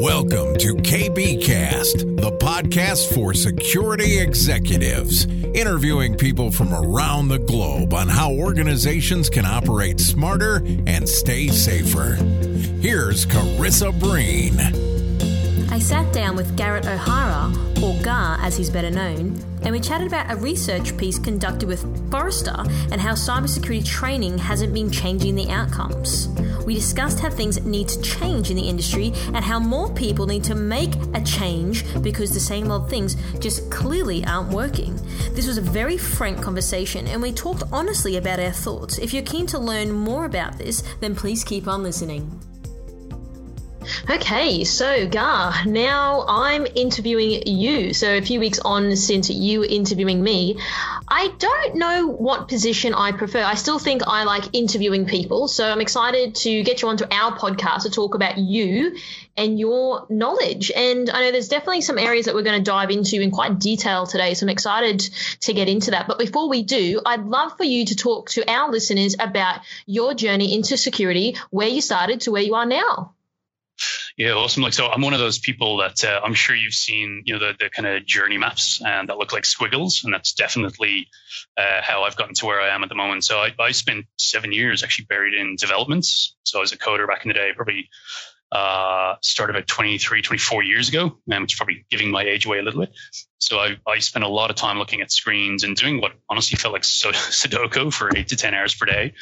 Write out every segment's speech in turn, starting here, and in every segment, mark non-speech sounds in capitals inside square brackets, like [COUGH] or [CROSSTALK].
Welcome to KBKast, the podcast for security executives, interviewing people from around the globe on how organizations can operate smarter and stay safer. Here's Karissa Breen. I sat down with Garrett O'Hara, or Gar as he's better known, and we chatted about a research piece conducted with Forrester and how cybersecurity training hasn't been changing the outcomes. We discussed how things need to change in the industry and how more people need to make a change because the same old things just clearly aren't working. This was a very frank conversation and we talked honestly about our thoughts. If you're keen to learn more about this, then please keep on listening. Okay, so Gar, now I'm interviewing you. So a few weeks on since you interviewing me, I don't know what position I prefer. I still think I like interviewing people. So I'm excited to get you onto our podcast to talk about you and your knowledge. And I know there's definitely some areas that we're going to dive into in quite detail today. So I'm excited to get into that. But before we do, I'd love for you to talk to our listeners about your journey into security, where you started to where you are now. Yeah, awesome. Like, so I'm one of those people that uh, I'm sure you've seen, you know, the, the kind of journey maps and that look like squiggles. And that's definitely uh, how I've gotten to where I am at the moment. So I, I spent seven years actually buried in developments. So I was a coder back in the day, probably uh, started about 23, 24 years ago, um, which is probably giving my age away a little bit. So I, I spent a lot of time looking at screens and doing what honestly felt like [LAUGHS] Sudoku for eight to 10 hours per day.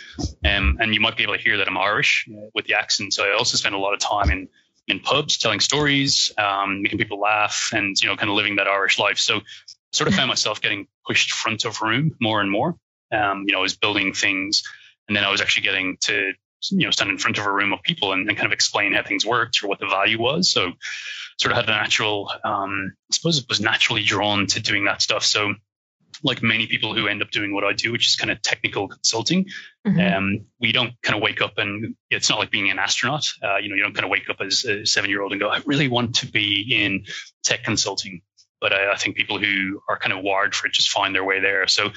Um, and you might be able to hear that I'm Irish uh, with the accent. So I also spent a lot of time in, in pubs telling stories, um, making people laugh and, you know, kind of living that Irish life. So sort of found myself getting pushed front of room more and more. Um, you know, I was building things and then I was actually getting to you know stand in front of a room of people and, and, kind of explain how things worked or what the value was so sort of had a natural um, i suppose it was naturally drawn to doing that stuff so like many people who end up doing what I do, which is kind of technical consulting. Mm-hmm. Um, we don't kind of wake up and it's not like being an astronaut. Uh, you know, you don't kind of wake up as a seven year old and go, I really want to be in tech consulting. But I, I, think people who are kind of wired for it just find their way there. So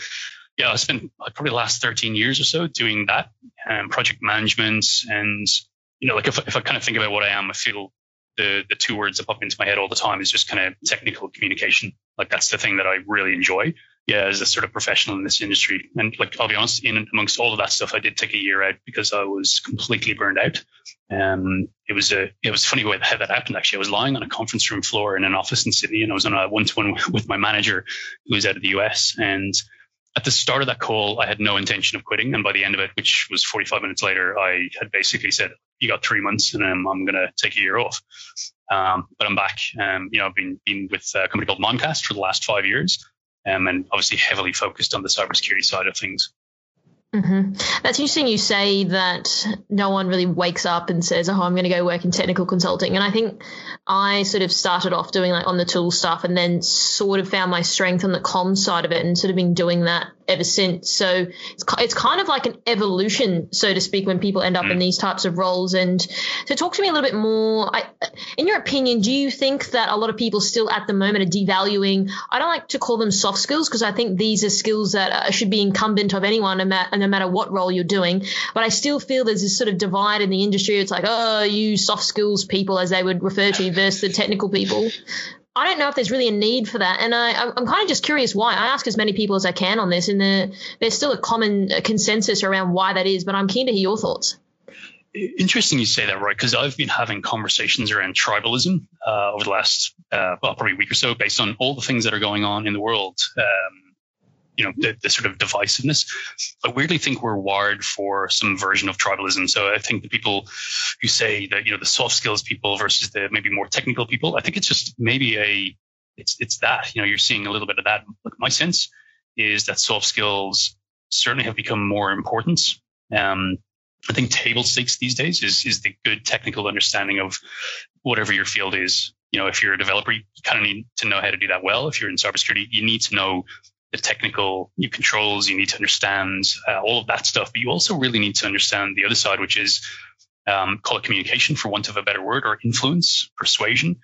yeah, I spent probably the last 13 years or so doing that, um, project management. And, you know, like if, if I kind of think about what I am, I feel the, the two words that pop into my head all the time is just kind of technical communication. Like that's the thing that I really enjoy. Yeah, as a sort of professional in this industry. And like, I'll be honest, in amongst all of that stuff, I did take a year out because I was completely burned out. Um, it was a, it was funny how that happened. Actually, I was lying on a conference room floor in an office in Sydney and I was on a one to one with my manager who was out of the US and at the start of that call, I had no intention of quitting. And by the end of it, which was 45 minutes later, I had basically said, you got three months and um, I'm going to take a year off. Um, but I'm back. Um, you know, I've been, been with a company called Mimecast for the last five years um, and obviously heavily focused on the cybersecurity side of things. Mm-hmm. That's interesting. You say that no one really wakes up and says, "Oh, I'm going to go work in technical consulting." And I think I sort of started off doing like on the tool stuff, and then sort of found my strength on the com side of it, and sort of been doing that ever since. So it's, it's kind of like an evolution, so to speak, when people end up mm. in these types of roles. And so talk to me a little bit more. I, in your opinion, do you think that a lot of people still at the moment are devaluing? I don't like to call them soft skills because I think these are skills that uh, should be incumbent of anyone, no matter, no matter what role you're doing. But I still feel there's this sort of divide in the industry. It's like, oh, you soft skills people, as they would refer to you, versus the technical people. I don't know if there's really a need for that, and I, I'm kind of just curious why. I ask as many people as I can on this, and there, there's still a common consensus around why that is. But I'm keen to hear your thoughts. Interesting you say that, right? Because I've been having conversations around tribalism uh, over the last uh, well, probably week or so, based on all the things that are going on in the world. Um, you know the, the, sort of divisiveness. I weirdly think we're wired for some version of tribalism. So I think the people who say that you know the soft skills people versus the maybe more technical people, I think it's just maybe a it's it's that you know you're seeing a little bit of that. My sense is that soft skills certainly have become more important. Um, I think table stakes these days is is the good technical understanding of whatever your field is. You know, if you're a developer, you kind of need to know how to do that well. If you're in cybersecurity, you need to know the technical controls. You need to understand uh, all of that stuff, but you also really need to understand the other side, which is um, call it communication, for want of a better word, or influence, persuasion.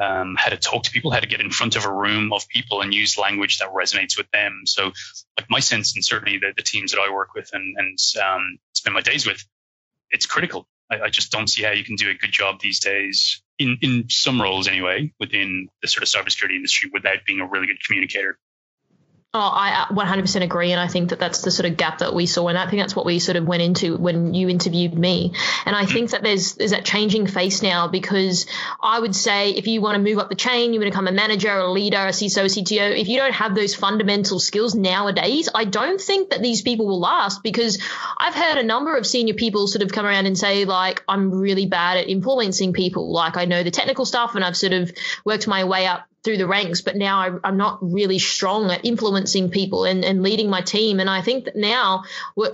Um, how to talk to people, how to get in front of a room of people and use language that resonates with them. So, like my sense, and certainly the, the teams that I work with and, and um, spend my days with, it's critical. I, I, just don't see how you can do a good job these days in in some roles anyway within the sort of cybersecurity industry without being a really good communicator. Oh, I uh, 100% agree, and I think that that's the sort of gap that we saw, and I think that's what we sort of went into when you interviewed me. And I think that there's there's that changing face now because I would say if you want to move up the chain, you want to become a manager, a leader, a CISO, a CTO. If you don't have those fundamental skills nowadays, I don't think that these people will last because I've heard a number of senior people sort of come around and say like I'm really bad at influencing people. Like I know the technical stuff, and I've sort of worked my way up through the ranks, but now I, am not really strong at influencing people and, and leading my team. And I think that now,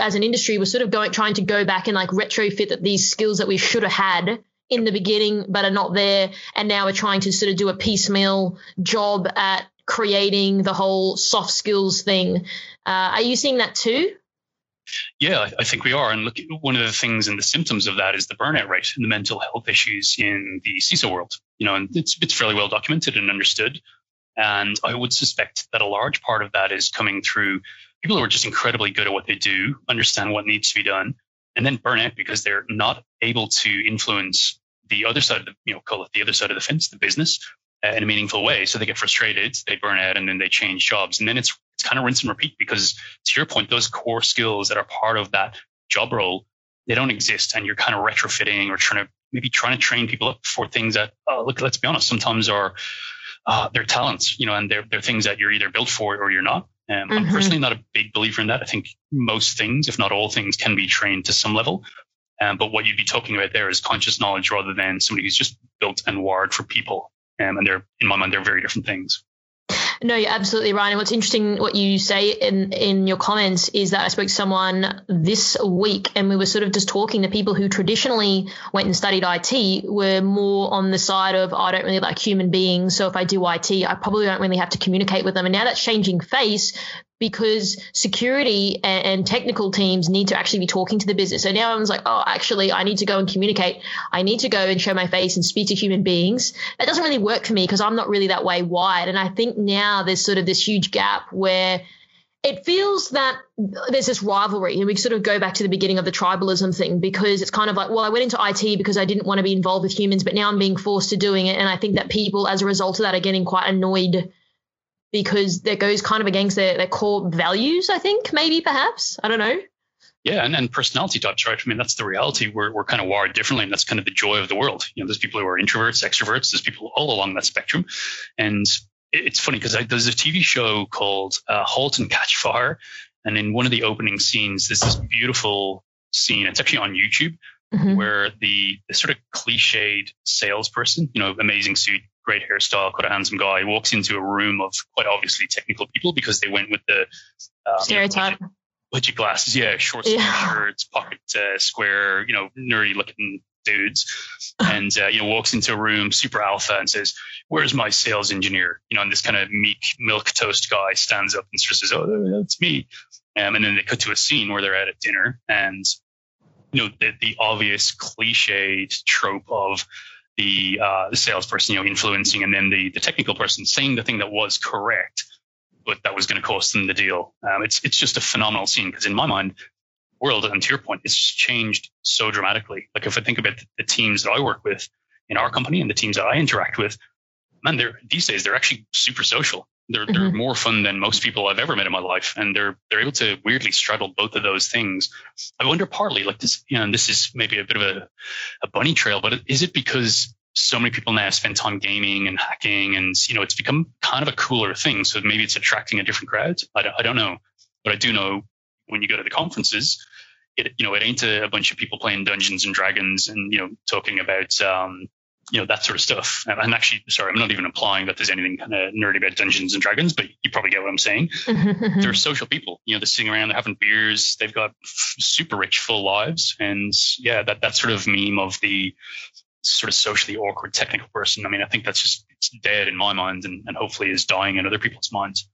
as an industry, we're sort of going trying to go back and like retrofit that these skills that we should have had in the beginning, but are not there. And now we're trying to sort of do a piecemeal job at creating the whole soft skills thing. Uh, are you seeing that too? Yeah, I think we are. And look, one of the things and the symptoms of that is the burnout rate and the mental health issues in the CISO world. You know, and it's it's fairly well documented and understood. And I would suspect that a large part of that is coming through people who are just incredibly good at what they do, understand what needs to be done, and then burn out because they're not able to influence the other side of the, you know, call it the other side of the fence, the business, in a meaningful way. So they get frustrated, they burn out, and then they change jobs. And then it's it's kind of rinse and repeat because to your point, those core skills that are part of that job role, they don't exist, and you're kind of retrofitting or trying to maybe trying to train people up for things that, oh, look, let's be honest, sometimes are uh, they're talents, you know, and they're they're things that you're either built for or you're not. Um, mm-hmm. I'm personally not a big believer in that. I think most things, if not all things, can be trained to some level. Um, but what you'd be talking about there is conscious knowledge rather than somebody who's just built and wired for people. Um, and they're, in my mind, they're very different things. No, you're absolutely right. And what's interesting, what you say in, in your comments is that I spoke to someone this week and we were sort of just talking to people who traditionally went and studied IT were more on the side of, oh, I don't really like human beings. So if I do IT, I probably don't really have to communicate with them. And now that's changing face because security and, technical teams need to actually be talking to the business. So now everyone's like, oh, actually, I need to go and communicate. I need to go and show my face and speak to human beings. That doesn't really work for me because I'm not really that way wired. And I think now there's sort of this huge gap where it feels that there's this rivalry, and we sort of go back to the beginning of the tribalism thing because it's kind of like, well, I went into IT because I didn't want to be involved with humans, but now I'm being forced to doing it. And I think that people, as a result of that, are getting quite annoyed because that goes kind of against their, their core values, I think, maybe perhaps. I don't know. Yeah, and, and personality types, right? I mean, that's the reality. We're, we're kind of wired differently, and that's kind of the joy of the world. You know, there's people who are introverts, extroverts, there's people all along that spectrum. And it's funny because there's a TV show called uh, Halt and Catch Fire. And in one of the opening scenes, there's this beautiful scene. It's actually on YouTube mm-hmm. where the, the sort of cliched salesperson, you know, amazing suit, great hairstyle, quite a handsome guy, walks into a room of quite obviously technical people because they went with the um, stereotype. You know, budget, glasses, yeah, short yeah. shirts, pocket uh, square, you know, nerdy looking dudes, [LAUGHS] and uh, you know, walks into a room, super alpha, and says, "Where's my sales engineer?" You know, and this kind of meek milk toast guy stands up and sort of says, "Oh, that's me," um, and then they cut to a scene where they're at a dinner, and you know, the, the obvious cliched trope of the uh, the salesperson, you know, influencing, and then the the technical person saying the thing that was correct, but that was going to cost them the deal. Um, it's it's just a phenomenal scene because in my mind, world and to your point, it's changed so dramatically. Like if I think about the teams that I work with in our company and the teams that I interact with, man, they're these days they're actually super social. They're mm-hmm. they're more fun than most people I've ever met in my life, and they're they're able to weirdly straddle both of those things. I wonder partly like this, you know, and this is maybe a bit of a, a bunny trail, but is it because so many people now spend time gaming and hacking, and you know, it's become kind of a cooler thing. So maybe it's attracting a different crowd. I don't, I don't know, but I do know when you go to the conferences, it you know it ain't a, a bunch of people playing Dungeons and Dragons and you know talking about um, you know that sort of stuff. And actually, sorry, I'm not even implying that there's anything kind of nerdy about Dungeons and Dragons, but you probably get what I'm saying. Mm-hmm. they're social people. You know, they're sitting around, they're having beers, they've got super rich, full lives, and yeah, that that sort of meme of the sort of socially awkward technical person. I mean, I think that's just it's dead in my mind, and, and hopefully is dying in other people's minds.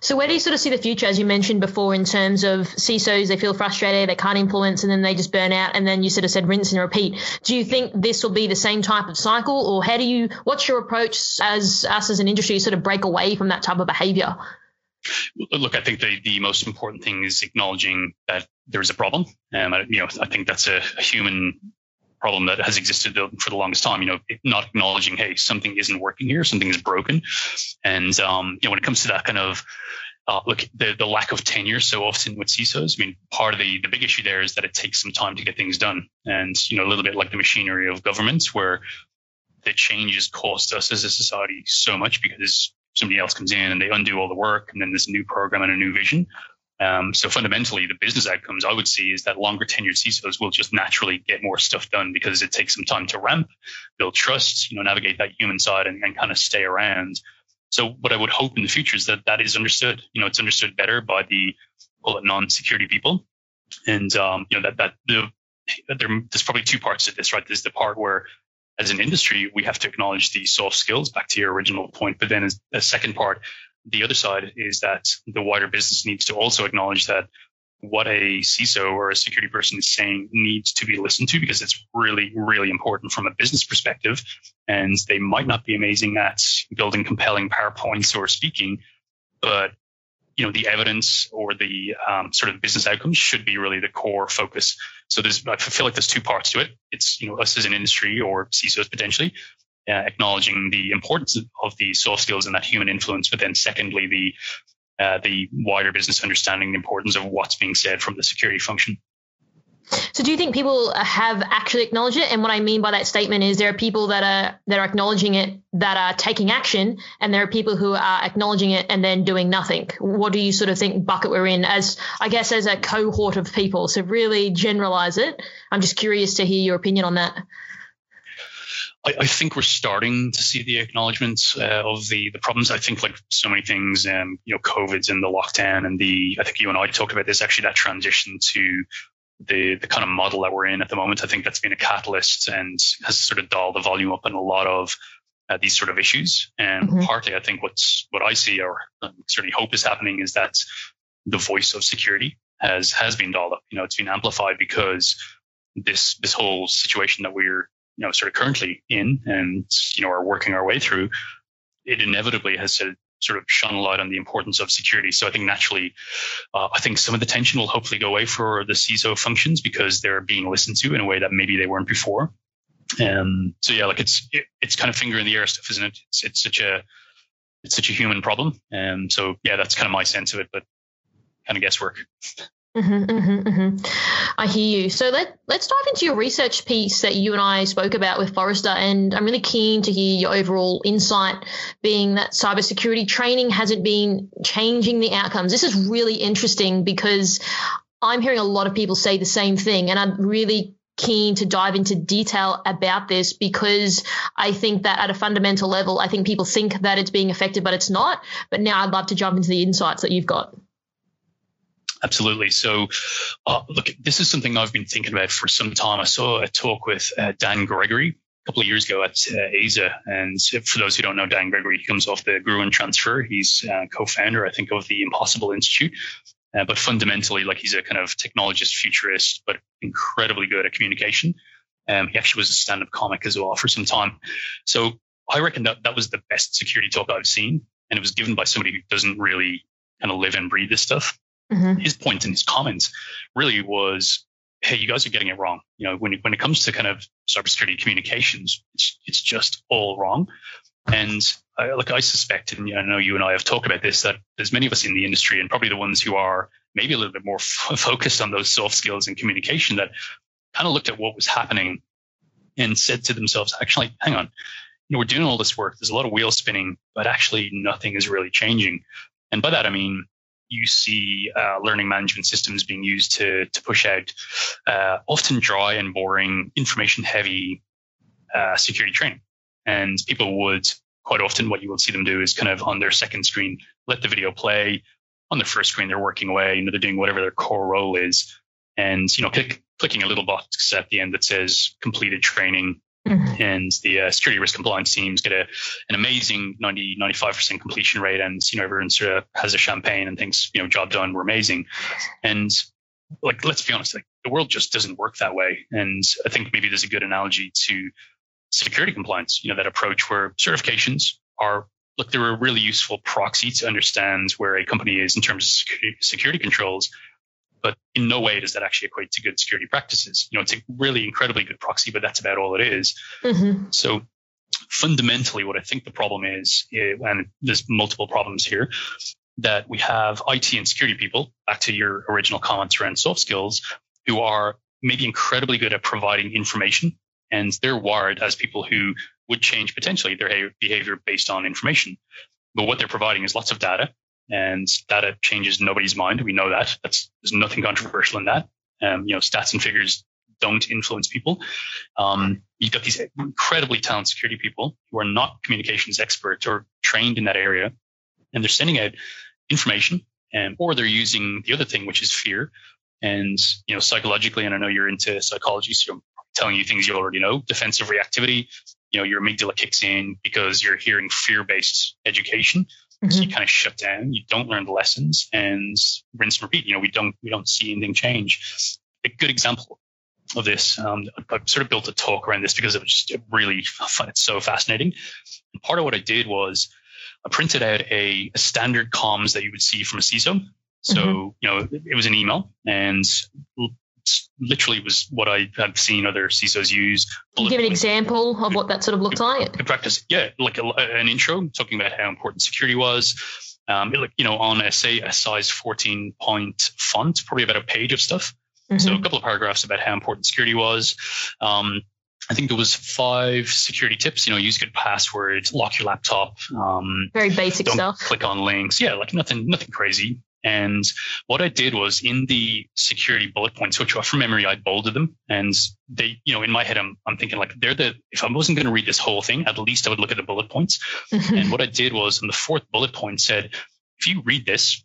So where do you sort of see the future, as you mentioned before, in terms of CISOs, they feel frustrated, they can't influence, and then they just burn out, and then you sort of said rinse and repeat. Do you think this will be the same type of cycle, or how do you? What's your approach as us as an industry sort of break away from that type of behaviour? Look, I think the, the most important thing is acknowledging that there is a problem. Um, you know, I think that's a, a human problem that has existed for the longest time. You know, not acknowledging, hey, something isn't working here, something is broken, and um, you know, when it comes to that kind of uh, look, the, the lack of tenure so often with CISOs. I mean, part of the, the big issue there is that it takes some time to get things done. And, you know, a little bit like the machinery of governments where the changes cost us as a society so much because somebody else comes in and they undo all the work and then there's a new program and a new vision. Um, so fundamentally, the business outcomes I would see is that longer tenured CISOs will just naturally get more stuff done because it takes some time to ramp, build trust, you know, navigate that human side and, and kind of stay around. So what I would hope in the future is that that is understood. You know, it's understood better by the it non-security people, and um, you know that that the, there, there's probably two parts to this, right? There's the part where as an industry, we have to acknowledge the soft skills back to your original point. But then as a second part, the other side is that the wider business needs to also acknowledge that what a CISO or a security person is saying needs to be listened to because it's really, really important from a business perspective. And they might not be amazing at building compelling PowerPoints or speaking, but you know the evidence or the um, sort of business outcomes should be really the core focus. So there's I feel like there's two parts to it. It's you know us as an industry or CISOs potentially uh, acknowledging the importance of the soft skills and that human influence, but then secondly the uh, the wider business understanding the importance of what's being said from the security function. So, do you think people have actually acknowledged it? And what I mean by that statement is there are people that are that are acknowledging it that are taking action, and there are people who are acknowledging it and then doing nothing. What do you sort of think bucket we're in as I guess as a cohort of people? So, really generalize it. I'm just curious to hear your opinion on that. I, I, think we're starting to see the acknowledgements uh, of the the problems. I think like so many things, um, you know, COVID's and the lockdown and the I think you and I talked about this actually that transition to the the kind of model that we're in at the moment. I think that's been a catalyst and has sort of dialed the volume up in a lot of uh, these sort of issues. And mm-hmm. partly, I think what's what I see or um, certainly hope is happening is that the voice of security has has been dialed up. You know, it's been amplified because this this whole situation that we're you know, sort of currently in and, you know, are working our way through, it inevitably has sort of shone a light on the importance of security. So I think naturally, uh, I think some of the tension will hopefully go away for the CISO functions because they're being listened to in a way that maybe they weren't before. Um, so yeah, like it's it, it's kind of finger in the air stuff, isn't it? It's it's such a it's such a human problem. And um, so yeah, that's kind of my sense of it, but kind of guesswork. [LAUGHS] Mm-hmm, mm-hmm, mm-hmm. I hear you. So let let's dive into your research piece that you and I spoke about with Forrester, and I'm really keen to hear your overall insight. Being that cybersecurity training hasn't been changing the outcomes. This is really interesting because I'm hearing a lot of people say the same thing, and I'm really keen to dive into detail about this because I think that at a fundamental level, I think people think that it's being affected, but it's not. But now I'd love to jump into the insights that you've got. Absolutely. So, uh, look, this is something I've been thinking about for some time. I saw a talk with uh, Dan Gregory a couple of years ago at uh, ASA. And for those who don't know Dan Gregory, he comes off the Gruen transfer. He's uh, co-founder, I think, of the Impossible Institute. Uh, but fundamentally, like he's a kind of technologist, futurist, but incredibly good at communication. Um, he actually was a stand-up comic as well for some time. So I reckon that that was the best security talk I've seen. And it was given by somebody who doesn't really kind of live and breathe this stuff. Mm-hmm. His point in his comments really was, "Hey, you guys are getting it wrong. You know, when it, when it comes to kind of cybersecurity communications, it's it's just all wrong." And I, like I suspect, and I know you and I have talked about this, that there's many of us in the industry, and probably the ones who are maybe a little bit more f- [LAUGHS] focused on those soft skills and communication, that kind of looked at what was happening and said to themselves, "Actually, hang on." You know, we're doing all this work. There's a lot of wheel spinning, but actually nothing is really changing. And by that, I mean, you see uh, learning management systems being used to to push out uh, often dry and boring, information heavy uh, security training. And people would quite often what you will see them do is kind of on their second screen let the video play. On their first screen, they're working away. You know, they're doing whatever their core role is, and you know, click, clicking a little box at the end that says completed training Mm-hmm. And the uh, security risk compliance teams get a, an amazing 90, 95% completion rate. And, you know, everyone sort of has a champagne and thinks, you know, job done, we're amazing. And like, let's be honest, like the world just doesn't work that way. And I think maybe there's a good analogy to security compliance, you know, that approach where certifications are, look, they're a really useful proxy to understand where a company is in terms of security, security controls. But in no way does that actually equate to good security practices. You know, it's a really incredibly good proxy, but that's about all it is. Mm-hmm. So fundamentally, what I think the problem is, eh, and there's multiple problems here, that we have IT and security people, back to your original comments around soft skills, who are maybe incredibly good at providing information. And they're wired as people who would change potentially their behavior based on information. But what they're providing is lots of data, and data changes nobody's mind. We know that. That's there's nothing controversial in that. Um, you know, stats and figures don't influence people. Um, you've got these incredibly talented security people who are not communications experts or trained in that area, and they're sending out information, um, or they're using the other thing, which is fear. And you know, psychologically, and I know you're into psychology, so I'm telling you things you already know. Defensive reactivity. You know, your amygdala kicks in because you're hearing fear-based education. Mm-hmm. So you kind of shut down. You don't learn the lessons and rinse and repeat. You know, we don't we don't see anything change. A good example of this, um, I sort of built a talk around this because it was just really I find it so fascinating. And part of what I did was I printed out a, a standard comms that you would see from a CISO. So, mm-hmm. you know, it was an email and literally was what I had seen other CISOs use. Can you Give an example of what that sort of looked like. In practice, yeah, like a, an intro talking about how important security was. Um, it, you know, on a say a size 14 point font, probably about a page of stuff. Mm-hmm. So a couple of paragraphs about how important security was. Um, I think there was five security tips. You know, use good password, lock your laptop. Um, Very basic don't stuff. Click on links. Yeah, like nothing, nothing crazy. And what I did was in the security bullet points, which were from memory I bolded them, and they, you know, in my head I'm, I'm thinking like they're the. If I wasn't going to read this whole thing, at least I would look at the bullet points. and what I did was, in the fourth bullet point said, if you read this,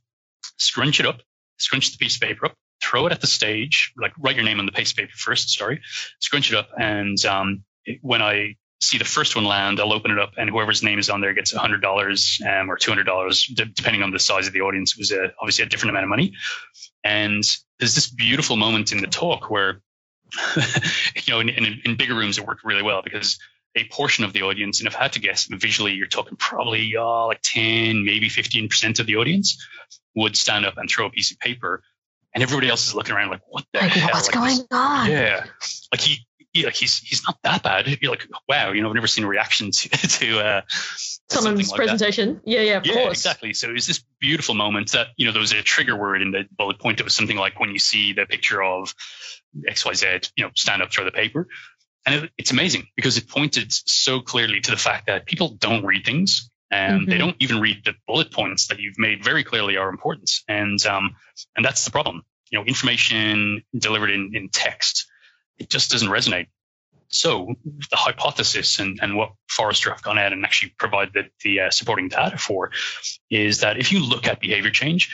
scrunch it up, scrunch the piece of paper up, throw it at the stage, like write your name on the piece of paper first, sorry, scrunch it up. And um, when I see the first one land, I'll open it up, and whoever's name is on there gets $100 um, or $200, d- depending on the size of the audience. It was a, obviously a different amount of money. And there's this beautiful moment in the talk where, [LAUGHS] you know, in, in, in, bigger rooms, it worked really well because a portion of the audience, and I've had to guess visually, you're talking probably uh, like 10, maybe 15% of the audience would stand up and throw a piece of paper and everybody else is looking around like, what the like, hell? What's like going this, on? Yeah, like he, he, like he's he's not that bad. You're like, wow, you know, I've never seen a reaction [LAUGHS] to to uh, someone's like presentation. That. Yeah, yeah, of yeah, course. exactly. So it was this beautiful moment that you know there was a trigger word in the bullet point. It was something like when you see the picture of X Y Z, you know, stand up, throw the paper. And it, it's amazing because it pointed so clearly to the fact that people don't read things and mm-hmm. they don't even read the bullet points that you've made very clearly are important. And um, and that's the problem you know, information delivered in, in text, it just doesn't resonate. So the hypothesis and, and what Forrester have gone out and actually provided the, the uh, supporting data for is that if you look at behavior change,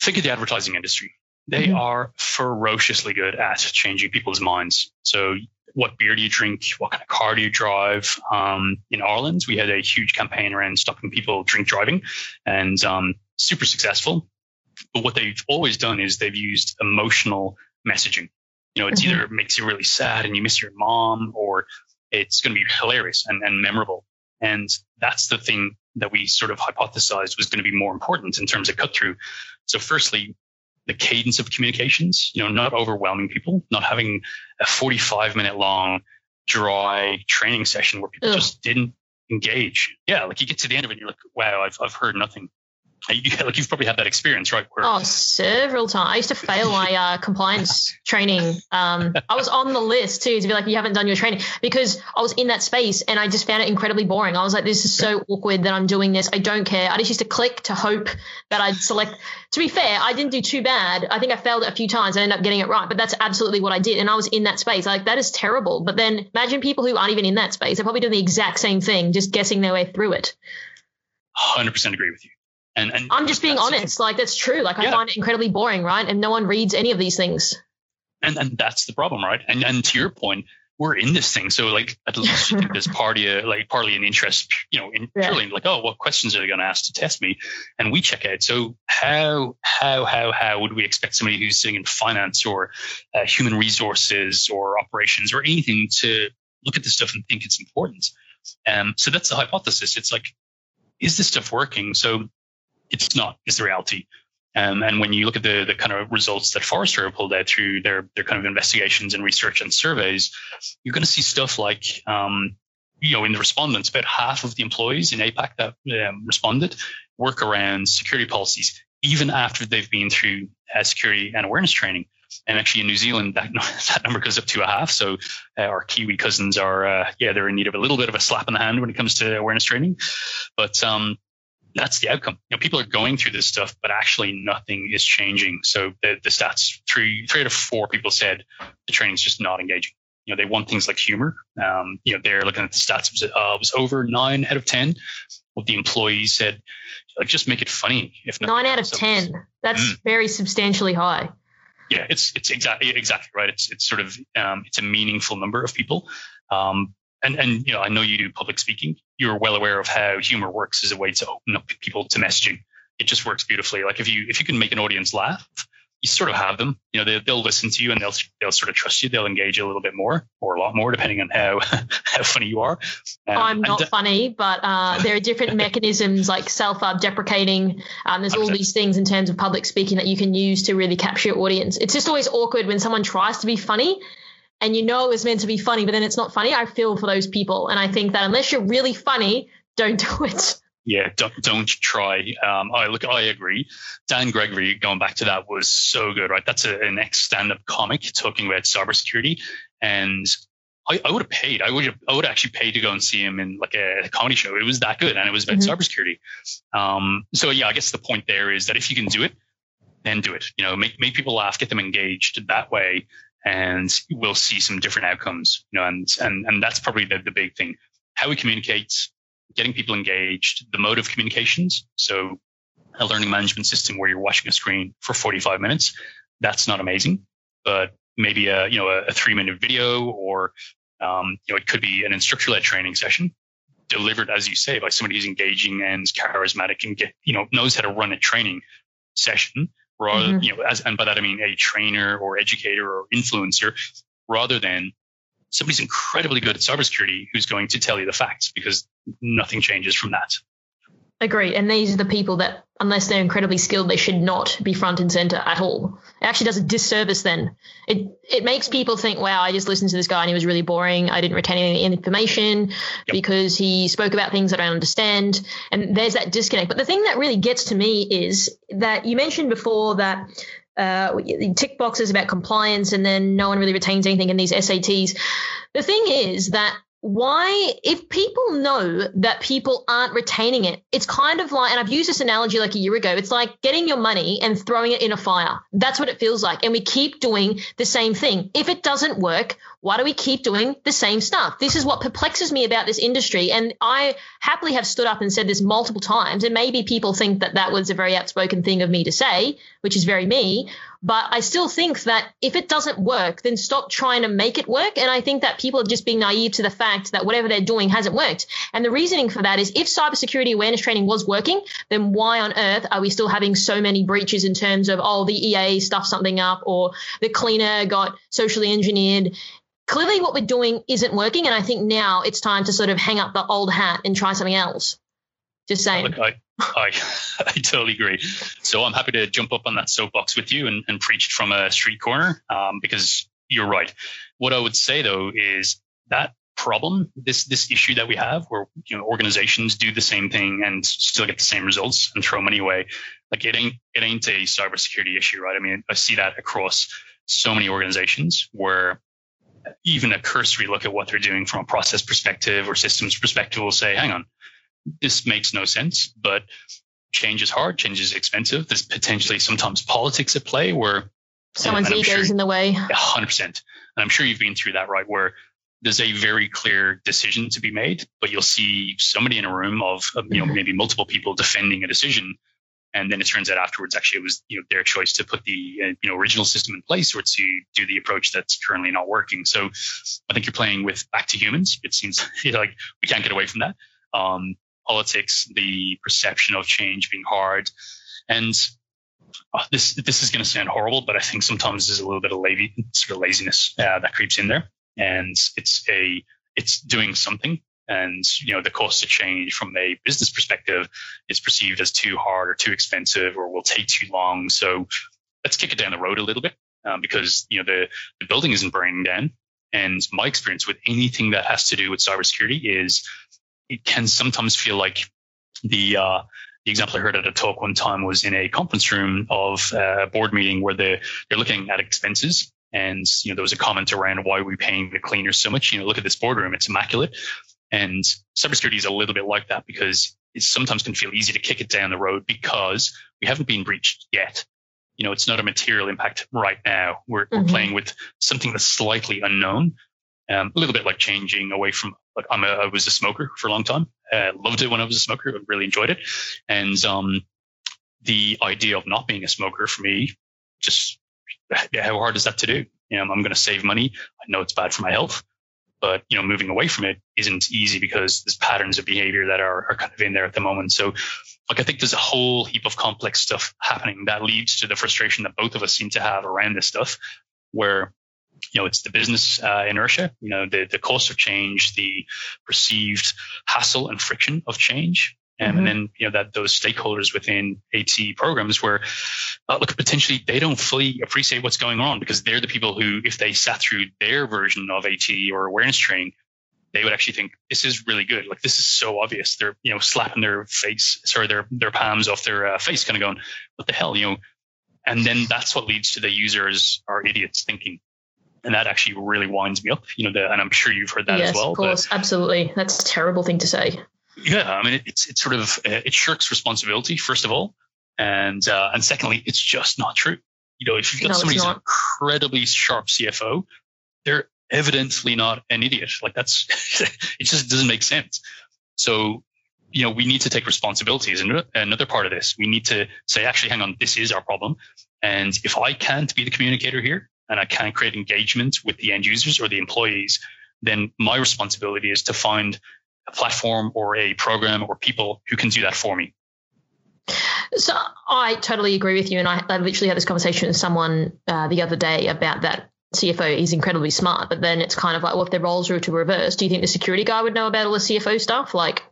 think of the advertising industry. They mm-hmm. are ferociously good at changing people's minds. So what beer do you drink? What kind of car do you drive? Um, in Ireland, we had a huge campaign around stopping people drink driving and um, super successful. But what they've always done is they've used emotional messaging. You know, it's mm-hmm. either makes you really sad and you miss your mom, or it's going to be hilarious and, and memorable. And that's the thing that we sort of hypothesized was going to be more important in terms of cut through. So, firstly, the cadence of communications, you know, not overwhelming people, not having a 45 minute long dry training session where people Ugh. just didn't engage. Yeah, like you get to the end of it and you're like, wow, I've, I've heard nothing. You, [LAUGHS] like you've probably had that experience, right? Where- oh, several times. I used to fail my uh, compliance training. Um, I was on the list too to be like, you haven't done your training because I was in that space and I just found it incredibly boring. I was like, this is so awkward that I'm doing this. I don't care. I just used to click to hope that I'd select. To be fair, I didn't do too bad. I think I failed it a few times. I ended up getting it right, but that's absolutely what I did. And I was in that space. Like that is terrible. But then imagine people who aren't even in that space. They're probably doing the exact same thing, just guessing their way through it. 100% agree with you. And, and I'm just being honest. Like that's true. Like yeah. I find it incredibly boring, right? And no one reads any of these things. And and that's the problem, right? And and to your point, we're in this thing. So like at [LAUGHS] least you there's partly a, like partly an interest, you know, in yeah. purely like, oh, what questions are they going to ask to test me? And we check out. So how how how how would we expect somebody who's sitting in finance or uh, human resources or operations or anything to look at this stuff and think it's important? Um, so that's the hypothesis. It's like, is this stuff working? So it's not, is the reality. Um, and when you look at the the kind of results that Forrester pulled out through their their kind of investigations and research and surveys, you're going to see stuff like um, you know in the respondents, about half of the employees in APAC that um, responded work around security policies, even after they've been through uh, security and awareness training. And actually, in New Zealand, [LAUGHS] that, that number goes up to a half. So uh, our Kiwi cousins are, uh, yeah, they're in need of a little bit of a slap in the hand when it comes to awareness training. But um, that's the outcome. You know, people are going through this stuff, but actually nothing is changing. So the, the stats, three, three out of four people said the training is just not engaging. You know, they want things like humor. Um, you know, they're looking at the stats. It was, uh, was over nine out of 10 of the employees said, like, just make it funny. If nine out of 10, that's mm. very substantially high. Yeah, it's it's exactly exactly right. It's it's sort of um, it's a meaningful number of people. Um, and and you know, I know you do public speaking. You're well aware of how humor works as a way to open up people to messaging. It just works beautifully. Like if you if you can make an audience laugh, you sort of have them. You know, they, they'll listen to you and they'll they'll sort of trust you. They'll engage a little bit more or a lot more, depending on how [LAUGHS] how funny you are. Um, I'm not and, funny, but uh, [LAUGHS] there are different mechanisms like self-deprecating. Um, there's 100%. all these things in terms of public speaking that you can use to really capture your audience. It's just always awkward when someone tries to be funny. And you know it was meant to be funny, but then it's not funny. I feel for those people. And I think that unless you're really funny, don't [LAUGHS] do it yeah, don't, don't try. Um, I look, I agree. Dan Gregory, going back to that, was so good, right? That's a, an ex stand-up comic talking about cybersecurity, and I, I would have paid. I would have, I would actually pay to go and see him in like a, a comedy show. It was that good, and it was about mm-hmm. cybersecurity. Um, so yeah, I guess the point there is that if you can do it, then do it. You know, make make people laugh, get them engaged that way, and we'll see some different outcomes. You know, and and and that's probably the the big thing. How we communicate getting people engaged, the mode of communications. So a learning management system where you're watching a screen for 45 minutes, that's not amazing, but maybe a, you know, a, a three minute video or, um, you know, it could be an instructor led training session delivered, as you say, by somebody who's engaging and charismatic and get, you know, knows how to run a training session rather, mm-hmm. you know, as, and by that I mean a trainer or educator or influencer rather than somebody's incredibly good at cybersecurity who's going to tell you the facts because nothing changes from that. Agree. And these are the people that, unless they're incredibly skilled, they should not be front and center at all. It actually does a disservice then. It it makes people think, wow, I just listened to this guy and he was really boring. I didn't retain any information yep. because he spoke about things that I don't understand. And there's that disconnect. But the thing that really gets to me is that you mentioned before that uh, tick boxes about compliance and then no one really retains anything in these SATs. The thing is that why if people know that people aren't retaining it it's kind of like and i've used this analogy like a year ago it's like getting your money and throwing it in a fire. That's what it feels like. And we keep doing the same thing. If it doesn't work why do we keep doing the same stuff this is what perplexes me about this industry and i happily have stood up and said this multiple times and maybe people think that that was a very outspoken thing of me to say which is very me but I still think that if it doesn't work, then stop trying to make it work. And I think that people are just being naive to the fact that whatever they're doing hasn't worked. And the reasoning for that is if cybersecurity awareness training was working, then why on earth are we still having so many breaches in terms of, oh, the EA stuffed something up or the cleaner got socially engineered? Clearly, what we're doing isn't working. And I think now it's time to sort of hang up the old hat and try something else. Just saying. Look, I, I, [LAUGHS] I totally agree. So I'm happy to jump up on that soapbox with you and, and preach from a street corner um, because you're right. What I would say though is that problem, this this issue that we have, where you know organizations do the same thing and still get the same results and throw money away, like it ain't it ain't a cybersecurity issue, right? I mean, I see that across so many organizations where even a cursory look at what they're doing from a process perspective or systems perspective will say, hang on, this makes no sense, but change is hard, change is expensive. There's potentially sometimes politics at play where someone's ego sure, in the way. 100%. And I'm sure you've been through that, right? Where there's a very clear decision to be made, but you'll see somebody in a room of, of you know, mm-hmm. maybe multiple people defending a decision. And then it turns out afterwards, actually, it was you know their choice to put the uh, you know original system in place or to do the approach that's currently not working. So I think you're playing with back to humans. It seems [LAUGHS] like we can't get away from that. Um, politics, the perception of change being hard. And uh, this this is going to sound horrible, but I think sometimes there's a little bit of lazy, sort of laziness uh, that creeps in there, and it's a it's doing something and you know the cost of change from a business perspective is perceived as too hard or too expensive or will take too long. So let's kick it down the road a little bit um, because you know the the building isn't burning down. And my experience with anything that has to do with cybersecurity is it can sometimes feel like the uh, the example I heard at a talk one time was in a conference room of a board meeting where they they're looking at expenses and you know there was a comment around why are we paying the cleaners so much? You know, look at this boardroom; it's immaculate. And cybersecurity is a little bit like that because it sometimes can feel easy to kick it down the road because we haven't been breached yet. You know, it's not a material impact right now. We're, mm-hmm. we're playing with something that's slightly unknown, um, a little bit like changing away from. Like I'm a, I was a smoker for a long time. Uh, loved it when I was a smoker. I really enjoyed it, and um, the idea of not being a smoker for me just how hard is that to do? You know, I'm going to save money. I know it's bad for my health, but you know, moving away from it isn't easy because there's patterns of behavior that are, are kind of in there at the moment. So, like, I think there's a whole heap of complex stuff happening that leads to the frustration that both of us seem to have around this stuff, where you know, it's the business uh, inertia, you know, the, the cost of change, the perceived hassle and friction of change. Um, mm-hmm. And then, you know, that those stakeholders within AT programs where, uh, look, potentially they don't fully appreciate what's going on because they're the people who, if they sat through their version of AT or awareness training, they would actually think this is really good. Like this is so obvious. They're, you know, slapping their face, sorry, their, their palms off their uh, face, kind of going, what the hell, you know? And then that's what leads to the users are idiots thinking and that actually really winds me up. You know, the, and I'm sure you've heard that yes, as well. Of course, but, absolutely. That's a terrible thing to say. Yeah, I mean, it's it's sort of uh, it shirks responsibility first of all, and uh, and secondly, it's just not true. You know, if you've got no, somebody who's an incredibly sharp CFO, they're evidently not an idiot. Like that's [LAUGHS] it just doesn't make sense. So you know, we need to take responsibility as another part of this. We need to say, actually, hang on, this is our problem. And if I can't be the communicator here and I can't create engagement with the end users or the employees, then my responsibility is to find a platform or a program or people who can do that for me. So I totally agree with you, and I, I literally had this conversation with someone uh, the other day about that. CFO is incredibly smart, but then it's kind of like, well, if their roles were to reverse, do you think the security guy would know about all the CFO stuff, like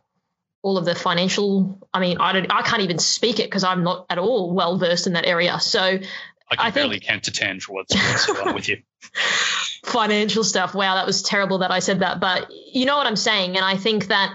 all of the financial? I mean, I don't, I can't even speak it because I'm not at all well versed in that area. So I can I barely think, count to ten for what's, what's on with you. [LAUGHS] financial stuff. Wow, that was terrible that I said that, but you know what I'm saying, and I think that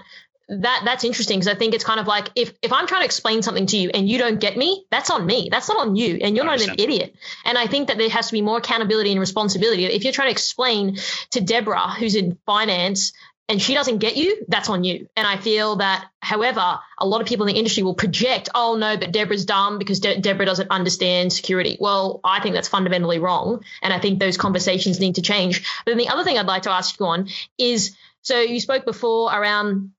that that's interesting because I think it's kind of like if if I'm trying to explain something to you and you don't get me, that's on me. That's not on you, and you're 100%. not an idiot. And I think that there has to be more accountability and responsibility. If you're trying to explain to Deborah, who's in finance, and she doesn't get you, that's on you. And I feel that, however, a lot of people in the industry will project, oh no, but Deborah's dumb because De- Deborah doesn't understand security. Well, I think that's fundamentally wrong. And I think those conversations need to change. But then the other thing I'd like to ask you on is so you spoke before around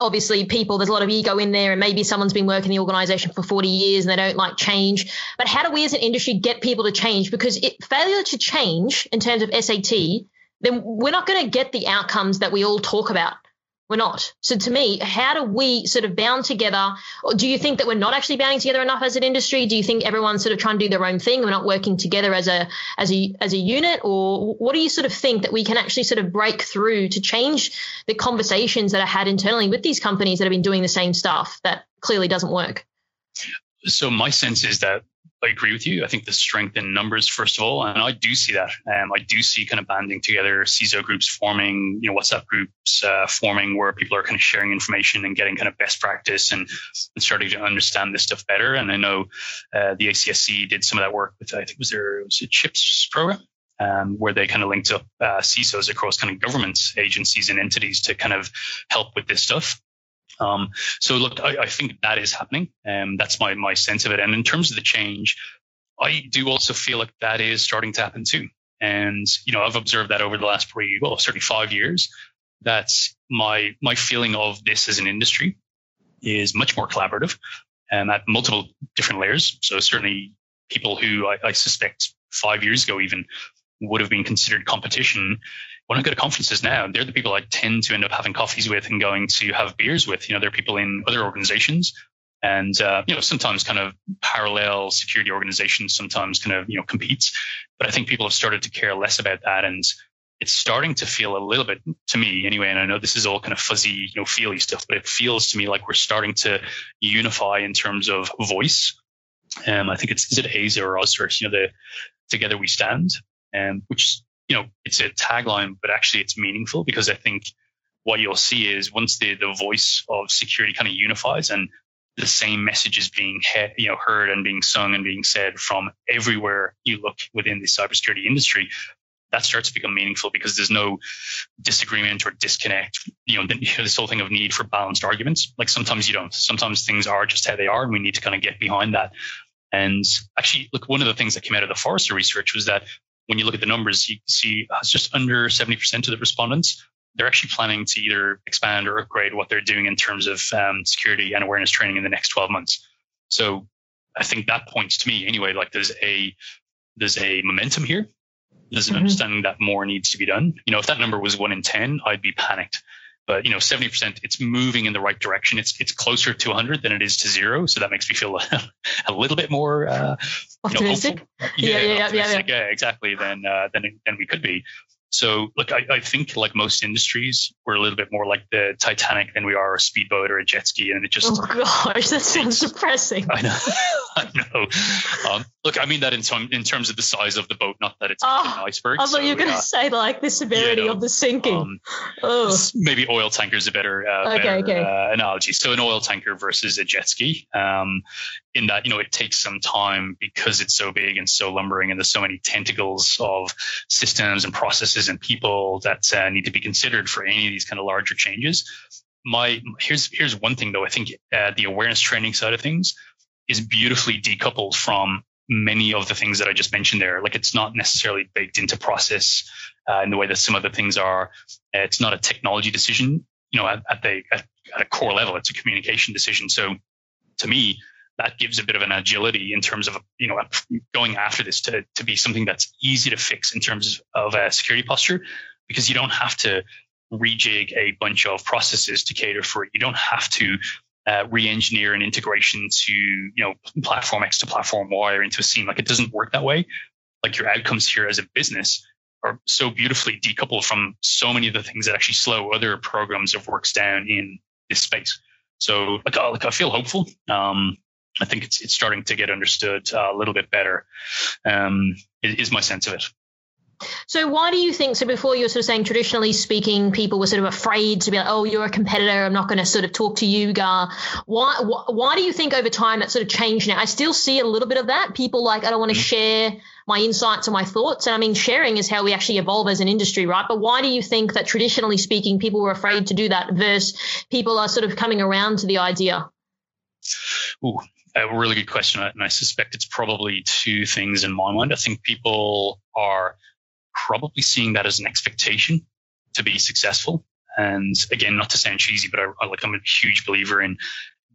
obviously people. There's a lot of ego in there and maybe someone's been working in the organization for 40 years and they don't like change. But how do we as an industry get people to change? Because it failure to change in terms of SAT then we're not going to get the outcomes that we all talk about. We're not. So to me, how do we sort of bound together? Or do you think that we're not actually bounding together enough as an industry? Do you think everyone's sort of trying to do their own thing? And we're not working together as a as a as a unit, or what do you sort of think that we can actually sort of break through to change the conversations that are had internally with these companies that have been doing the same stuff that clearly doesn't work? So my sense is that I agree with you. I think the strength in numbers, first of all, and I do see that. Um, I do see kind of banding together, CISO groups forming, you know, WhatsApp groups uh, forming where people are kind of sharing information and getting kind of best practice and, and starting to understand this stuff better. And I know uh, the ACSC did some of that work with, I think, was there was CHIPS program um, where they kind of linked up uh, CISOs across kind of government agencies and entities to kind of help with this stuff. Um, so look, I, I, think that is happening. Um, that's my my sense of it. And in terms of the change, I do also feel like that is starting to happen too. And you know, I've observed that over the last probably well, certainly five years. That's my my feeling of this as an industry is much more collaborative and at multiple different layers. So certainly people who I, I suspect five years ago even would have been considered competition when I go to conferences now, they're the people I tend to end up having coffees with and going to have beers with. You know, they're people in other organizations and, uh, you know, sometimes kind of parallel security organizations sometimes kind of, you know, competes. But I think people have started to care less about that. And it's starting to feel a little bit to me anyway. And I know this is all kind of fuzzy, you know, feely stuff, but it feels to me like we're starting to unify in terms of voice. Um, I think it's is it Aza or Ozverse, you know, the together we stand, um, which you know it's a tagline, but actually it's meaningful because I think what you'll see is once the the voice of security kind of unifies and the same message is being he- you know heard and being sung and being said from everywhere you look within the cybersecurity industry that starts to become meaningful because there's no disagreement or disconnect. You know, [LAUGHS] this whole thing of need for balanced arguments. Like sometimes you don't. Sometimes things are just how they are, and we need to kind of get behind that. And actually, look, one of the things that came out of the Forrester research was that when you look at the numbers, you see it's just under 70% of the respondents they're actually planning to either expand or upgrade what they're doing in terms of um, security and awareness training in the next 12 months. So I think that points to me anyway, like there's a there's a momentum here. There's an mm-hmm. understanding that more needs to be done. You know, if that number was one in 10, I'd be panicked. But you know, 70%, it's moving in the right direction. It's it's closer to 100 than it is to zero. So that makes me feel [LAUGHS] a, a little bit more uh, optimistic. You know, yeah, yeah, yeah, yeah, yeah, yeah, exactly. Than uh, than than we could be. So, look, I, I, think like most industries, we're a little bit more like the Titanic than we are a speedboat or a jet ski, and it just oh gosh, that sounds depressing. I know, [LAUGHS] I know. Um, look, I mean that in some in terms of the size of the boat, not that it's oh, an iceberg. I thought so, you were going to uh, say like the severity you know, of the sinking. Um, oh. Maybe oil tanker is a better, uh, okay, better okay. Uh, analogy. So, an oil tanker versus a jet ski. Um, in that you know it takes some time because it's so big and so lumbering and there's so many tentacles of systems and processes and people that uh, need to be considered for any of these kind of larger changes. My here's here's one thing though. I think uh, the awareness training side of things is beautifully decoupled from many of the things that i just mentioned there. Like it's not necessarily baked into process uh, in the way that some other things are. It's not a technology decision you know at, at the at, at a core level. It's a communication decision. So to me that gives a bit of an agility in terms of you know going after this to, to be something that's easy to fix in terms of a security posture because you don't have to rejig a bunch of processes to cater for it. You don't have to uh, re-engineer an integration to you know platform x to platform y or into a SIEM. Like it doesn't work that way. Like your outcomes here as a business are so beautifully decoupled from so many of the things that actually slow other programs of works down in this space. So like, like I feel hopeful. Um, I think it's it's starting to get understood uh, a little bit better. Um, is my sense of it. So why do you think so before you were sort of saying traditionally speaking people were sort of afraid to be like oh you're a competitor I'm not going to sort of talk to you Gar why, why why do you think over time that sort of changed now I still see a little bit of that people like I don't want to mm-hmm. share my insights or my thoughts and I mean sharing is how we actually evolve as an industry right but why do you think that traditionally speaking people were afraid to do that versus people are sort of coming around to the idea Ooh, a really good question, and I suspect it's probably two things in my mind. I think people are probably seeing that as an expectation to be successful. And again, not to sound cheesy, but I, I like I'm a huge believer in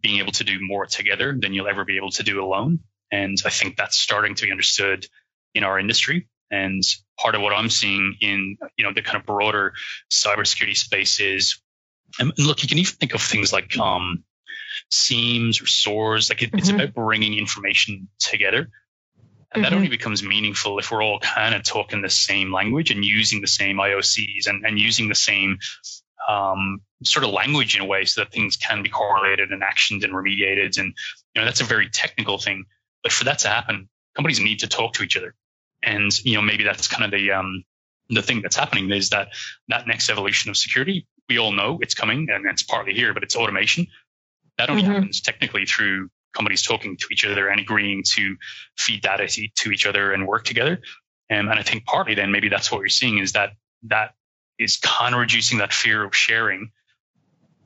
being able to do more together than you'll ever be able to do alone. And I think that's starting to be understood in our industry. And part of what I'm seeing in you know the kind of broader cybersecurity space is, and look, you can even think of things like um, SIEMs or SOARs. Like it, mm-hmm. it's about bringing information together. And mm-hmm. that only becomes meaningful if we're all kind of talking the same language and using the same IOCs and, and using the same um, sort of language in a way so that things can be correlated and actioned and remediated. And, you know, that's a very technical thing. But for that to happen, companies need to talk to each other. And, you know, maybe that's kind of the, um, the thing that's happening is that that next evolution of security, we all know it's coming and it's partly here, but it's automation. That only mm-hmm. happens technically through companies talking to each other and agreeing to feed data to each other and work together. Um, and I think partly then maybe that's what you're seeing is that that is kind of reducing that fear of sharing,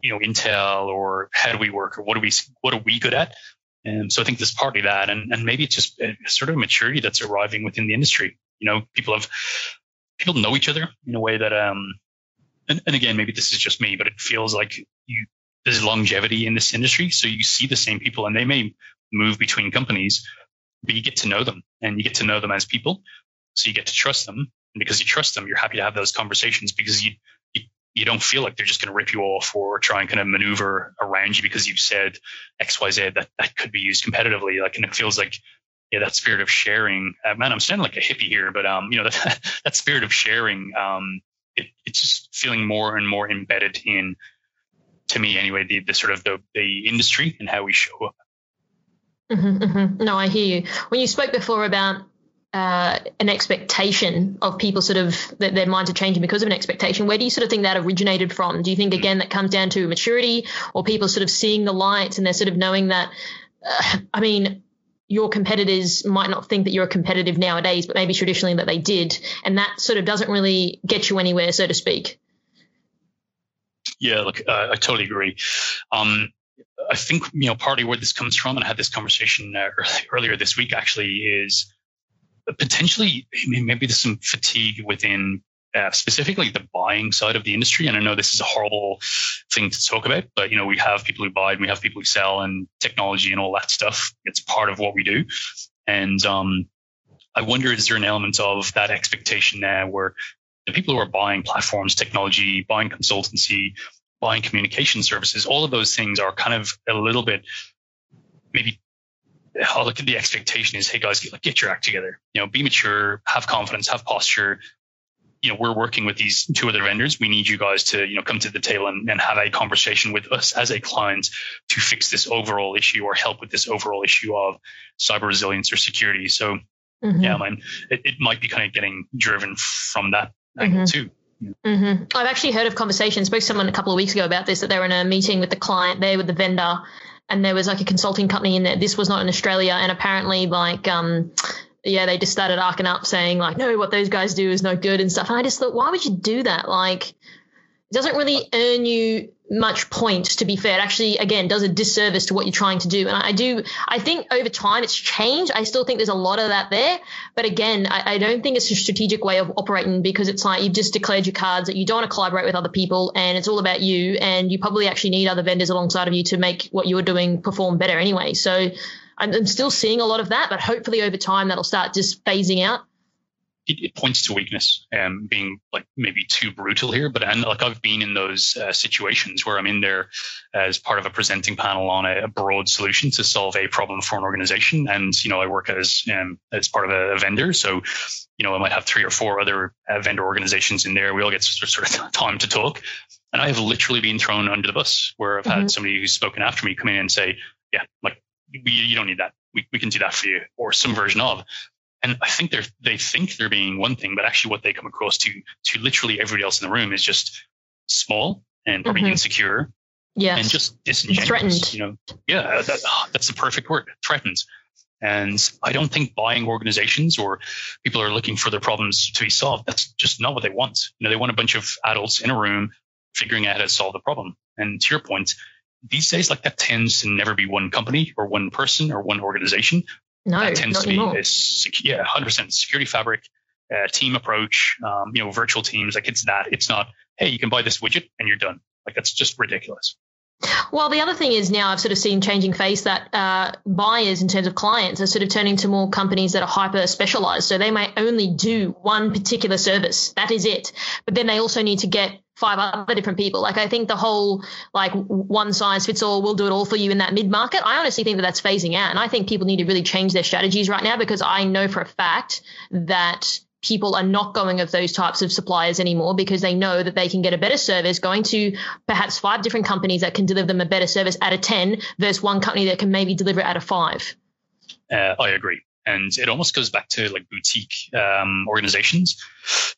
you know, intel or how do we work or what are we what are we good at. And um, so I think there's partly that, and and maybe it's just a sort of maturity that's arriving within the industry. You know, people have people know each other in a way that um, and, and again maybe this is just me, but it feels like you there's longevity in this industry. So you see the same people and they may move between companies, but you get to know them and you get to know them as people. So you get to trust them. And because you trust them, you're happy to have those conversations because you, you, you don't feel like they're just going to rip you off or try and kind of maneuver around you because you've said X, Y, Z that that could be used competitively. Like, and it feels like, yeah, that spirit of sharing, uh, man, I'm sounding like a hippie here, but, um, you know, [LAUGHS] that, that spirit of sharing, um, it, it's just feeling more and more embedded in, to me anyway, the, the sort of the, the industry and how we show up. Mm-hmm, mm-hmm. No, I hear you. When you spoke before about uh, an expectation of people sort of that their minds are changing because of an expectation. Where do you sort of think that originated from? Do you think again that comes down to maturity or people sort of seeing the lights and they're sort of knowing that? Uh, I mean, your competitors might not think that you're a competitive nowadays, but maybe traditionally that they did, and that sort of doesn't really get you anywhere, so to speak. Yeah, look, uh, I totally agree. Um, I think you know partly where this comes from, and I had this conversation uh, [LAUGHS] earlier this week actually is potentially maybe there's some fatigue within uh, specifically the buying side of the industry. And I know this is a horrible thing to talk about, but you know we have people who buy and we have people who sell and technology and all that stuff. It's part of what we do. And um, I wonder is there an element of that expectation there where the people who are buying platforms, technology, buying consultancy, buying communication services, all of those things are kind of a little bit maybe I'll look at the expectation is, hey guys, get, get your act together. You know, be mature, have confidence, have posture. You know, we're working with these two other vendors. We need you guys to, you know, come to the table and, and have a conversation with us as a client to fix this overall issue or help with this overall issue of cyber resilience or security. So, mm-hmm. yeah, man, it, it, might be kind of getting driven from that angle mm-hmm. too. Mm-hmm. I've actually heard of conversations. Spoke to someone a couple of weeks ago about this that they were in a meeting with the client there with the vendor, and there was like a consulting company in there. This was not in Australia, and apparently, like, um, yeah, they just started arcing up saying like, no, what those guys do is no good and stuff. And I just thought, why would you do that? Like, it doesn't really earn you much points to be fair. It actually again does a disservice to what you're trying to do. And i do i think over time it's changed. I still think there's a lot of that there. But again i, I don't think it's a strategic way of operating because it's like you've just declared your cards that you don't want to collaborate with other people and it's all about you and you probably actually need other vendors alongside of you to make what you're doing perform better anyway. So I'm, I'm still seeing a lot of that but hopefully over time that'll start just phasing out it, it, points to weakness and um, being like maybe too brutal here. But and like I've been in those uh, situations where I'm in there as part of a presenting panel on a, a, broad solution to solve a problem for an organization, and you know I work as um, as part of a, a, vendor, so you know I might have three or four other uh, vendor organizations in there. We all get sort of [LAUGHS] time to talk, and I have literally been thrown under the bus where I've mm-hmm. had somebody who's spoken after me come in and say, "Yeah, like we, you don't need that. We, we can do that for you," or some version of and I think they're they think they're being one thing, but actually what they come across to to literally everybody else in the room is just small and probably mm-hmm. insecure, yeah, and just disingenuous. Threatened, you know, yeah, that, oh, that's the perfect word, threatened. And I don't think buying organizations or people are looking for their problems to be solved. That's just not what they want. You know, they want a bunch of adults in a room figuring out how to solve the problem. And to your point, these days, like that tends to never be one company or one person or one organization. No, that tends to be this, yeah, hundred percent security fabric, uh, team approach, um, you know, virtual teams. Like it's that. It's not. Hey, you can buy this widget and you're done. Like that's just ridiculous. Well, the other thing is now I've sort of seen changing face that uh, buyers in terms of clients are sort of turning to more companies that are hyper specialized. So they may only do one particular service. That is it. But then they also need to get five other different people. Like I think the whole like one size fits all, we'll do it all for you in that mid market. I honestly think that that's phasing out, and I think people need to really change their strategies right now because I know for a fact that people are not going of those types of suppliers anymore because they know that they can get a better service going to perhaps five different companies that can deliver them a better service out of 10 versus one company that can maybe deliver it out of five. Uh, I agree and it almost goes back to like boutique um, organizations.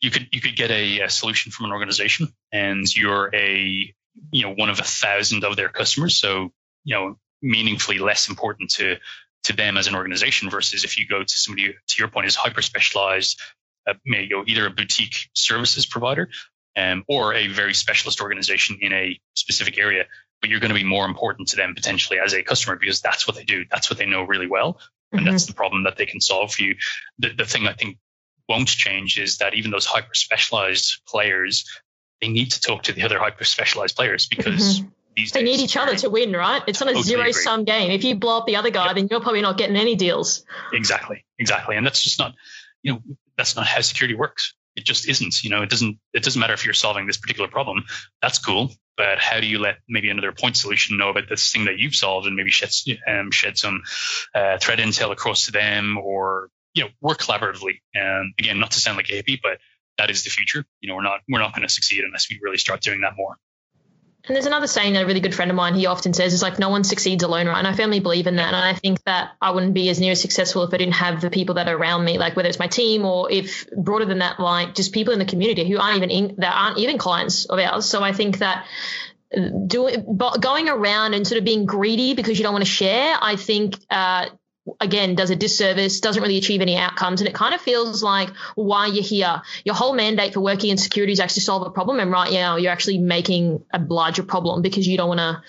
You could you could get a, a, solution from an organization, and you're a you know one of a thousand of their customers, so you know meaningfully less important to to them as an organization versus if you go to somebody to your point is hyper specialized, uh, maybe go either a boutique services provider um, or a very specialist organization in a specific area but you're going to be more important to them potentially as a customer because that's what they do. That's what they know really well and mm-hmm. that's the problem that they can solve for you. The, the thing I think won't change is that even those hyper specialized players, they need to talk to the other hyper specialized players because mm-hmm. these they need each other to win, right? It's not a totally zero sum game. If you blow up the other guy, yeah. then you're probably not getting any deals. Exactly, exactly, and that's just not, you know, that's not how security works. It just isn't. You know, it doesn't. It doesn't matter if you're solving this particular problem. That's cool but how do you let maybe another point solution know about this thing that you've solved and maybe shed, um, shed some uh, threat intel across to them or you know work collaboratively and again not to sound like a hippie but that is the future. You know, we're not we're not going to succeed unless we really start doing that more. And there's another saying that a really good friend of mine he often says is like no one succeeds alone, right? And I firmly believe in that. And I think that I wouldn't be as near as successful if I didn't have the people that are around me, like whether it's my team or if broader than that, like just people in the community who aren't even in, that aren't even clients of ours. So I think that doing going around and sort of being greedy because you don't want to share, I think uh, again does a disservice doesn't really achieve any outcomes. And it kind of feels like why you're here. Your whole mandate for working in security is actually solve a problem. And right now you're actually making a larger problem because you don't want to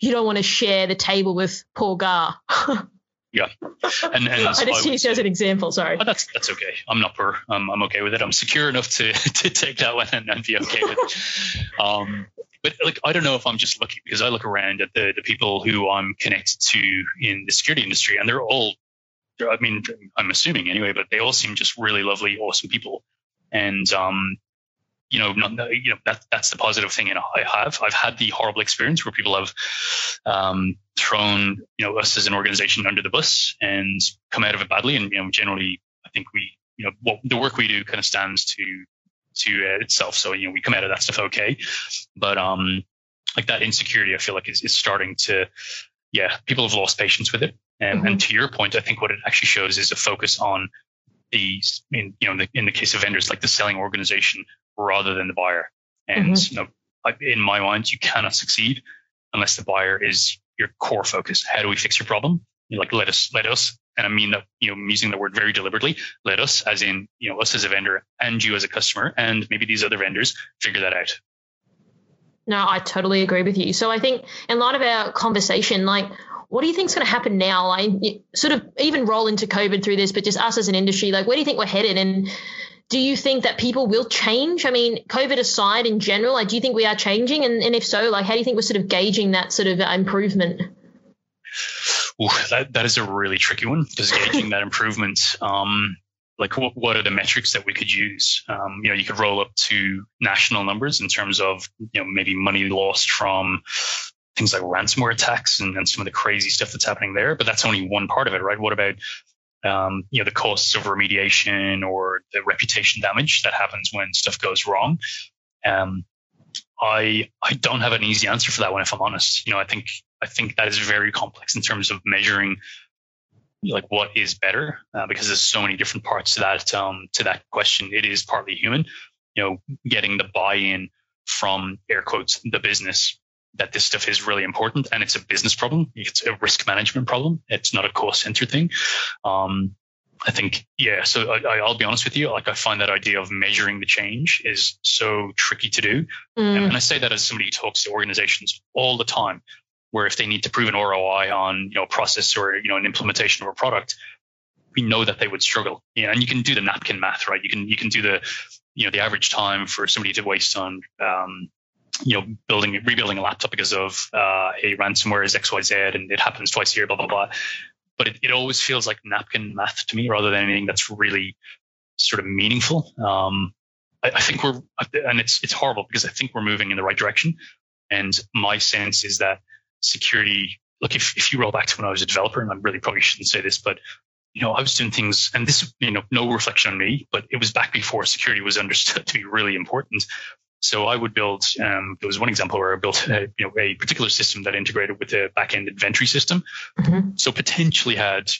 you don't want to share the table with Paul Gar. [LAUGHS] Yeah. And, and I just used as an example sorry. Oh, that's that's okay. I'm not poor. I'm, I'm okay with it. I'm secure enough to [LAUGHS] to take that one and, and be okay with it. Um but like I don't know if I'm just lucky because I look around at the the people who I'm connected to in the security industry, and they're all, I mean, I'm assuming anyway, but they all seem just really lovely, awesome people, and um, you know, not, you know that that's the positive thing. And I have I've had the horrible experience where people have um, thrown you know us as an organization under the bus and come out of it badly, and you know generally I think we you know what the work we do kind of stands to to uh, itself. So you know we come out of that stuff okay, but um like that insecurity I feel like is, is starting to yeah people have lost patience with it. And, mm-hmm. and to your point, I think what it actually shows is a focus on the in you know in the, in the case of vendors like the selling organization rather than the buyer. And mm-hmm. you know in my mind you cannot succeed unless the buyer is your core focus. How do we fix your problem? You're like let us let us and I mean that, you know, I'm using the word very deliberately, let us, as in, you know, us as a vendor and you as a customer, and maybe these other vendors figure that out. No, I totally agree with you. So I think in light of our conversation, like, what do you think is going to happen now? Like, sort of even roll into COVID through this, but just us as an industry, like, where do you think we're headed? And do you think that people will change? I mean, COVID aside, in general, like, do you think we are changing? And, and if so, like, how do you think we're sort of gauging that sort of uh, improvement? Ooh, that, that is a really tricky one because gauging that improvement, um, like what, what are the metrics that we could use? Um, you know, you could roll up to national numbers in terms of, you know, maybe money lost from things like ransomware attacks and, and some of the crazy stuff that's happening there. But that's only one part of it, right? What about, um, you know, the costs of remediation or the reputation damage that happens when stuff goes wrong? Um, I I don't have an easy answer for that one if I'm honest. You know, I think I think that is very complex in terms of measuring like what is better uh, because there's so many different parts to that um, to that question. It is partly human. You know, getting the buy-in from air quotes the business that this stuff is really important and it's a business problem. It's a risk management problem. It's not a cost center thing. Um, I think, yeah. So I, will be honest with you. Like I find that idea of measuring the change is so tricky to do. Mm. And I say that as somebody who talks to organizations all the time, where if they need to prove an ROI on, you know, a process or, you know, an implementation of a product, we know that they would struggle. Yeah. And you can do the napkin math, right? You can, you can do the, you know, the average time for somebody to waste on, um, you know, building, rebuilding a laptop because of uh, a ransomware is X, Y, Z, and it happens twice a year, blah, blah, blah but it, it always feels like napkin math to me rather than anything that's really sort of meaningful. Um, I, I, think we're, and it's it's horrible because I think we're moving in the right direction. And my sense is that security. Look, if if you roll back to when I was a developer, and I really probably shouldn't say this, but you know, I was doing things, and this, you know, no reflection on me, but it was back before security was [LAUGHS] understood to be really important. So I would build. Um, there was one example where I built a, you know, a particular system that integrated with a backend inventory system. Mm-hmm. So potentially had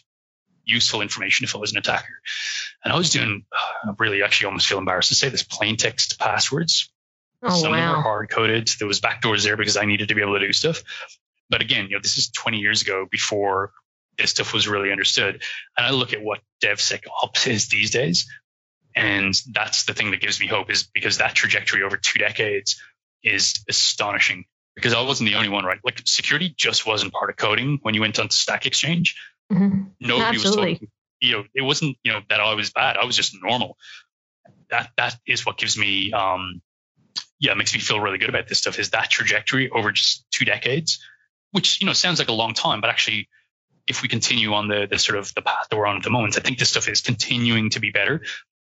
useful information if I was an attacker. And I was doing [SIGHS] uh, really actually almost feel embarrassed to say this plain text passwords. Oh, Some wow. of them were hard coded. There was backdoors there because I needed to be able to do stuff. But again, you know, this is 20 years ago before this stuff was really understood. And I look at what DevSecOps is these days. And that's the thing that gives me hope is because that trajectory over two decades is astonishing because I wasn't the only one, right? Like security just wasn't part of coding when you went on Stack Exchange. Mm-hmm. Nobody Absolutely. was talking, you know, it wasn't, you know, that I was bad. I was just normal. That, that is what gives me, um, yeah, makes me feel really good about this stuff is that trajectory over just two decades, which, you know, sounds like a long time, but actually if we continue on the, the sort of the path that we're on at the moment, I think this stuff is continuing to be better.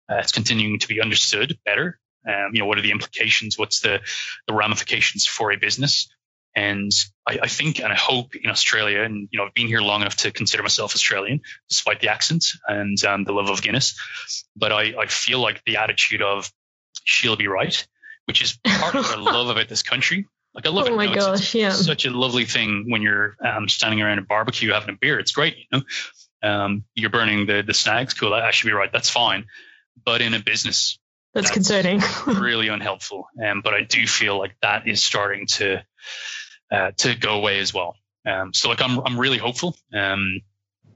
Uh, it's continuing to be understood better. Um, you know, what are the implications? What's the, the ramifications for a business? And I, I, think and I hope in Australia, and you know, I've been here long enough to consider myself Australian, despite the accent and um, the love of Guinness. But I, I feel like the attitude of she'll be right, which is part of what [LAUGHS] I love about this country. Like I love oh it. my you know, gosh, it's, yeah. such a lovely thing when you're um, standing around a barbecue having a beer. It's great, you know. Um, you're burning the the snags. Cool, I should be right. That's fine. But in a business, that's, that's concerning. [LAUGHS] really unhelpful. Um, but I do feel like that is starting to uh, to go away as well. Um, so like I'm I'm really hopeful. Um,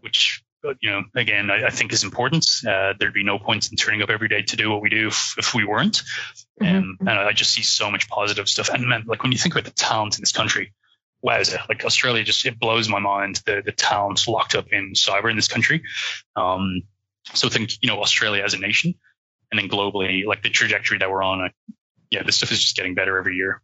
which you know again I, I think is important. Uh, there'd be no point in turning up every day to do what we do if, if we weren't. Um, mm-hmm. And I just see so much positive stuff. And man, like when you think about the talent in this country, wow, like Australia just it blows my mind the the talent locked up in cyber in this country. Um, so think you know Australia as a nation, and then globally, like the trajectory that we're on. Uh, yeah, this stuff is just getting better every year.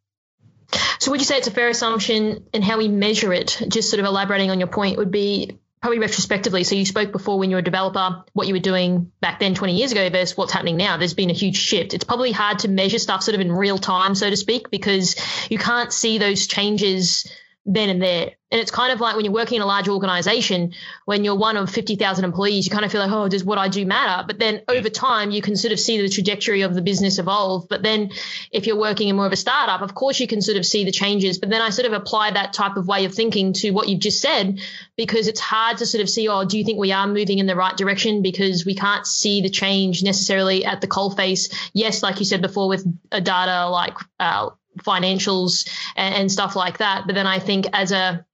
So would you say it's a fair assumption, and how we measure it? Just sort of elaborating on your point would be probably retrospectively. So you spoke before when you were a developer, what you were doing back then 20 years ago versus what's happening now. There's been a huge shift. It's probably hard to measure stuff sort of in real time, so to speak, because you can't see those changes then and there. And it's kind of like when you're working in a large organization, when you're one of 50,000 employees, you kind of feel like, oh, does what I do matter? But then over time, you can sort of see the trajectory of the business evolve. But then if you're working in more of a startup, of course, you can sort of see the changes. But then I sort of apply that type of way of thinking to what you've just said, because it's hard to sort of see, oh, do you think we are moving in the right direction? Because we can't see the change necessarily at the coalface. Yes, like you said before, with a data like, uh, financials and, and stuff like that. But then I think as a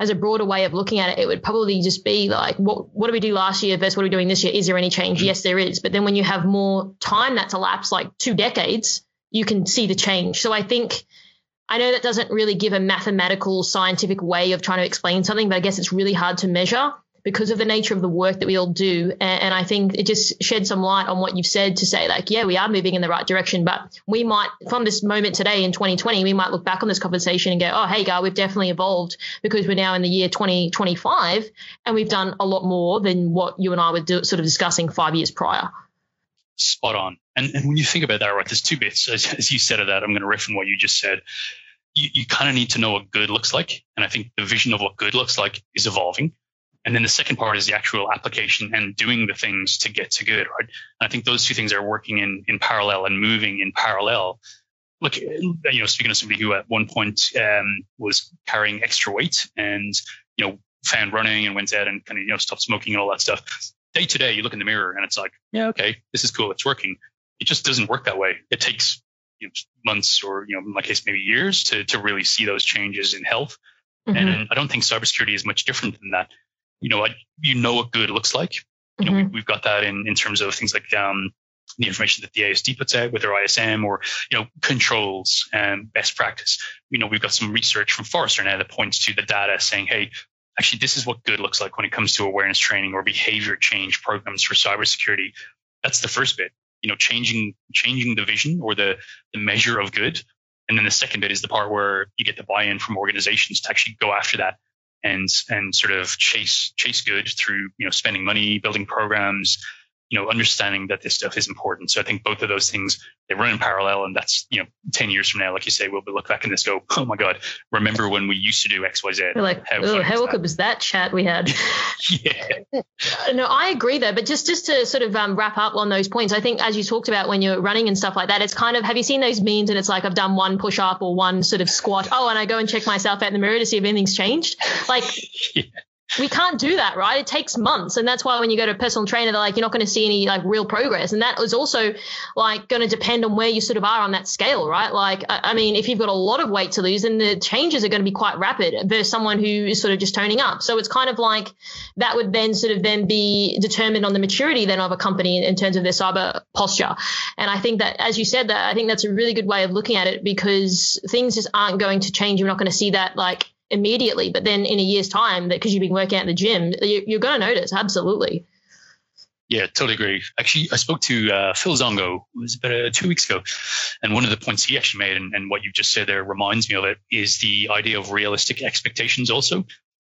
as a broader way of looking at it, it would probably just be like, what what did we do last year versus what are we doing this year? Is there any change? Yes, there is. But then when you have more time that's elapsed, like two decades, you can see the change. So I think I know that doesn't really give a mathematical, scientific way of trying to explain something, but I guess it's really hard to measure because of the nature of the work that we all do. And, I think it just sheds some light on what you've said to say, like, yeah, we are moving in the right direction. But we might, from this moment today in 2020, we might look back on this conversation and go, oh, hey, guy, we've definitely evolved because we're now in the year 2025 and we've done a lot more than what you and I were do, sort of discussing five years prior. Spot on. And, and when you think about that, right, there's two bits. As, as you said of that, I'm going to riff on what you just said. You, you kind of need to know what good looks like. And I think the vision of what good looks like is evolving. And then the second part is the actual application and doing the things to get to good, right? And I think those two things are working in, in parallel and moving in parallel. Look, you know, speaking of somebody who at one point um, was carrying extra weight and, you know, found running and went out and kind of, you know, stopped smoking and all that stuff. Day to day, you look in the mirror and it's like, yeah, okay, this is cool. It's working. It just doesn't work that way. It takes you know, months or, you know, in my case, maybe years to, to really see those changes in health. Mm-hmm. And I don't think cybersecurity is much different than that you know, what you know what good looks like. You know, mm-hmm. we, have got that in, in terms of things like um, the information that the ASD puts out with their ISM or, you know, controls and best practice. You know, we've got some research from Forrester now that points to the data saying, hey, actually, this is what good looks like when it comes to awareness training or behavior change programs for cybersecurity. That's the first bit, you know, changing, changing the vision or the, the measure of good. And then the second bit is the part where you get the buy-in from organizations to actually go after that and and sort of chase chase good through you know spending money, building programs, you know, understanding that this stuff is important. So I think both of those things they run in parallel, and that's you know, ten years from now, like you say, we'll look back in this go, oh my god, remember when we used to do X, Y, Z? We're like, how, oh, how was, that? was that chat we had? [LAUGHS] yeah. No, I agree there, but just just to sort of um, wrap up on those points, I think as you talked about when you're running and stuff like that, it's kind of have you seen those memes and it's like I've done one push up or one sort of squat, oh, and I go and check myself out in the mirror to see if anything's changed, like. [LAUGHS] yeah we can't do that, right? It takes months. And that's why when you go to a personal trainer, they're like, you're not going to see any like real progress. And that is also like going to depend on where you sort of are on that scale, right? Like, I mean, if you've got a lot of weight to lose, then the changes are going to be quite rapid versus someone who is sort of just toning up. So it's kind of like that would then sort of then be determined on the maturity then of a company in terms of their cyber posture. And I think that, as you said that, I think that's a really good way of looking at it because things just aren't going to change. You're not going to see that like immediately, but then in a year's time, because you've been working out in the gym, you're going to notice. Absolutely. Yeah, totally agree. Actually, I spoke to uh, Phil Zongo, it was about uh, two weeks ago, and one of the points he actually made, and, and, what you just said there reminds me of it, is the idea of realistic expectations also,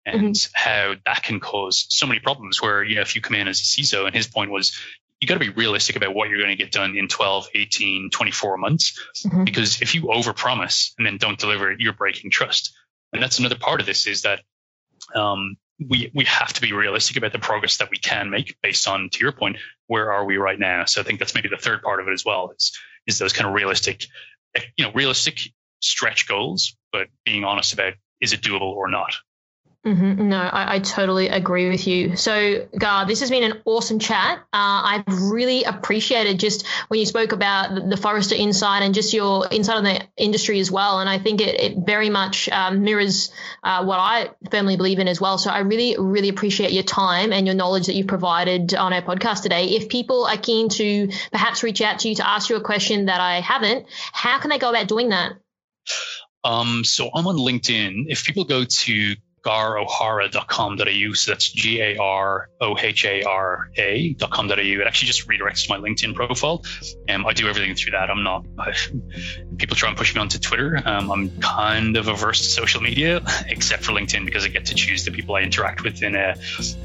and mm-hmm. how that can cause so many problems. Where you know, if you come in as a CISO, and his point was, you got to be realistic about what you're going to get done in 12, 18, 24 months, mm-hmm. because if you overpromise and then don't deliver it, you're breaking trust. And that's another part of this is that um, we we have to be realistic about the progress that we can make based on, to your point, where are we right now? So I think that's maybe the third part of it as well. Is is those kind of realistic, you know, realistic stretch goals, but being honest about is it doable or not. Mm-hmm. No, I, I, totally agree with you. So, Gar, this has been an awesome chat. Uh, I've really appreciated just when you spoke about the, the, Forrester insight and just your insight on the industry as well. And I think it, it very much um, mirrors uh, what I firmly believe in as well. So, I really, really appreciate your time and your knowledge that you've provided on our podcast today. If people are keen to perhaps reach out to you to ask you a question that I haven't, how can they go about doing that? Um, so I'm on LinkedIn. If people go to garohara.com.au. So that's G A R O H A R A.com.au. It actually just redirects to my LinkedIn profile. Um, I do everything through that. I'm not, I, [LAUGHS] people try and push me onto Twitter. Um, I'm kind of averse to social media, [LAUGHS] except for LinkedIn, because I get to choose the people I interact with in a,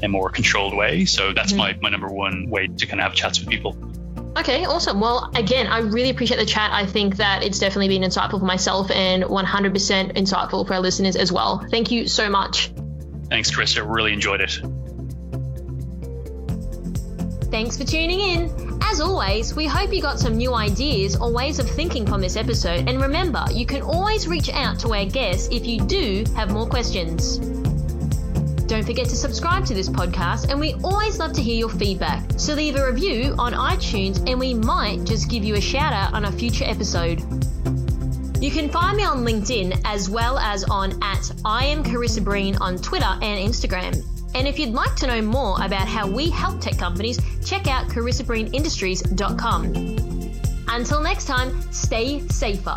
a more controlled way. So that's mm-hmm. my, my number one way to kind of have chats with people. Okay, awesome. Well, again, I really appreciate the chat. I think that it's definitely been insightful for myself and 100% insightful for our listeners as well. Thank you so much. Thanks, Chris. I really enjoyed it. Thanks for tuning in. As always, we hope you got some new ideas or ways of thinking from this episode. And remember, you can always reach out to our guests if you do have more questions. Don't forget to subscribe to this podcast, and we always love to hear your feedback. So leave a review on iTunes, and we might just give you a shout out on a future episode. You can find me on LinkedIn as well as on at I am Karissa Breen on Twitter and Instagram. And if you'd like to know more about how we help tech companies, check out karissabreenindustries.com. Until next time, stay safer.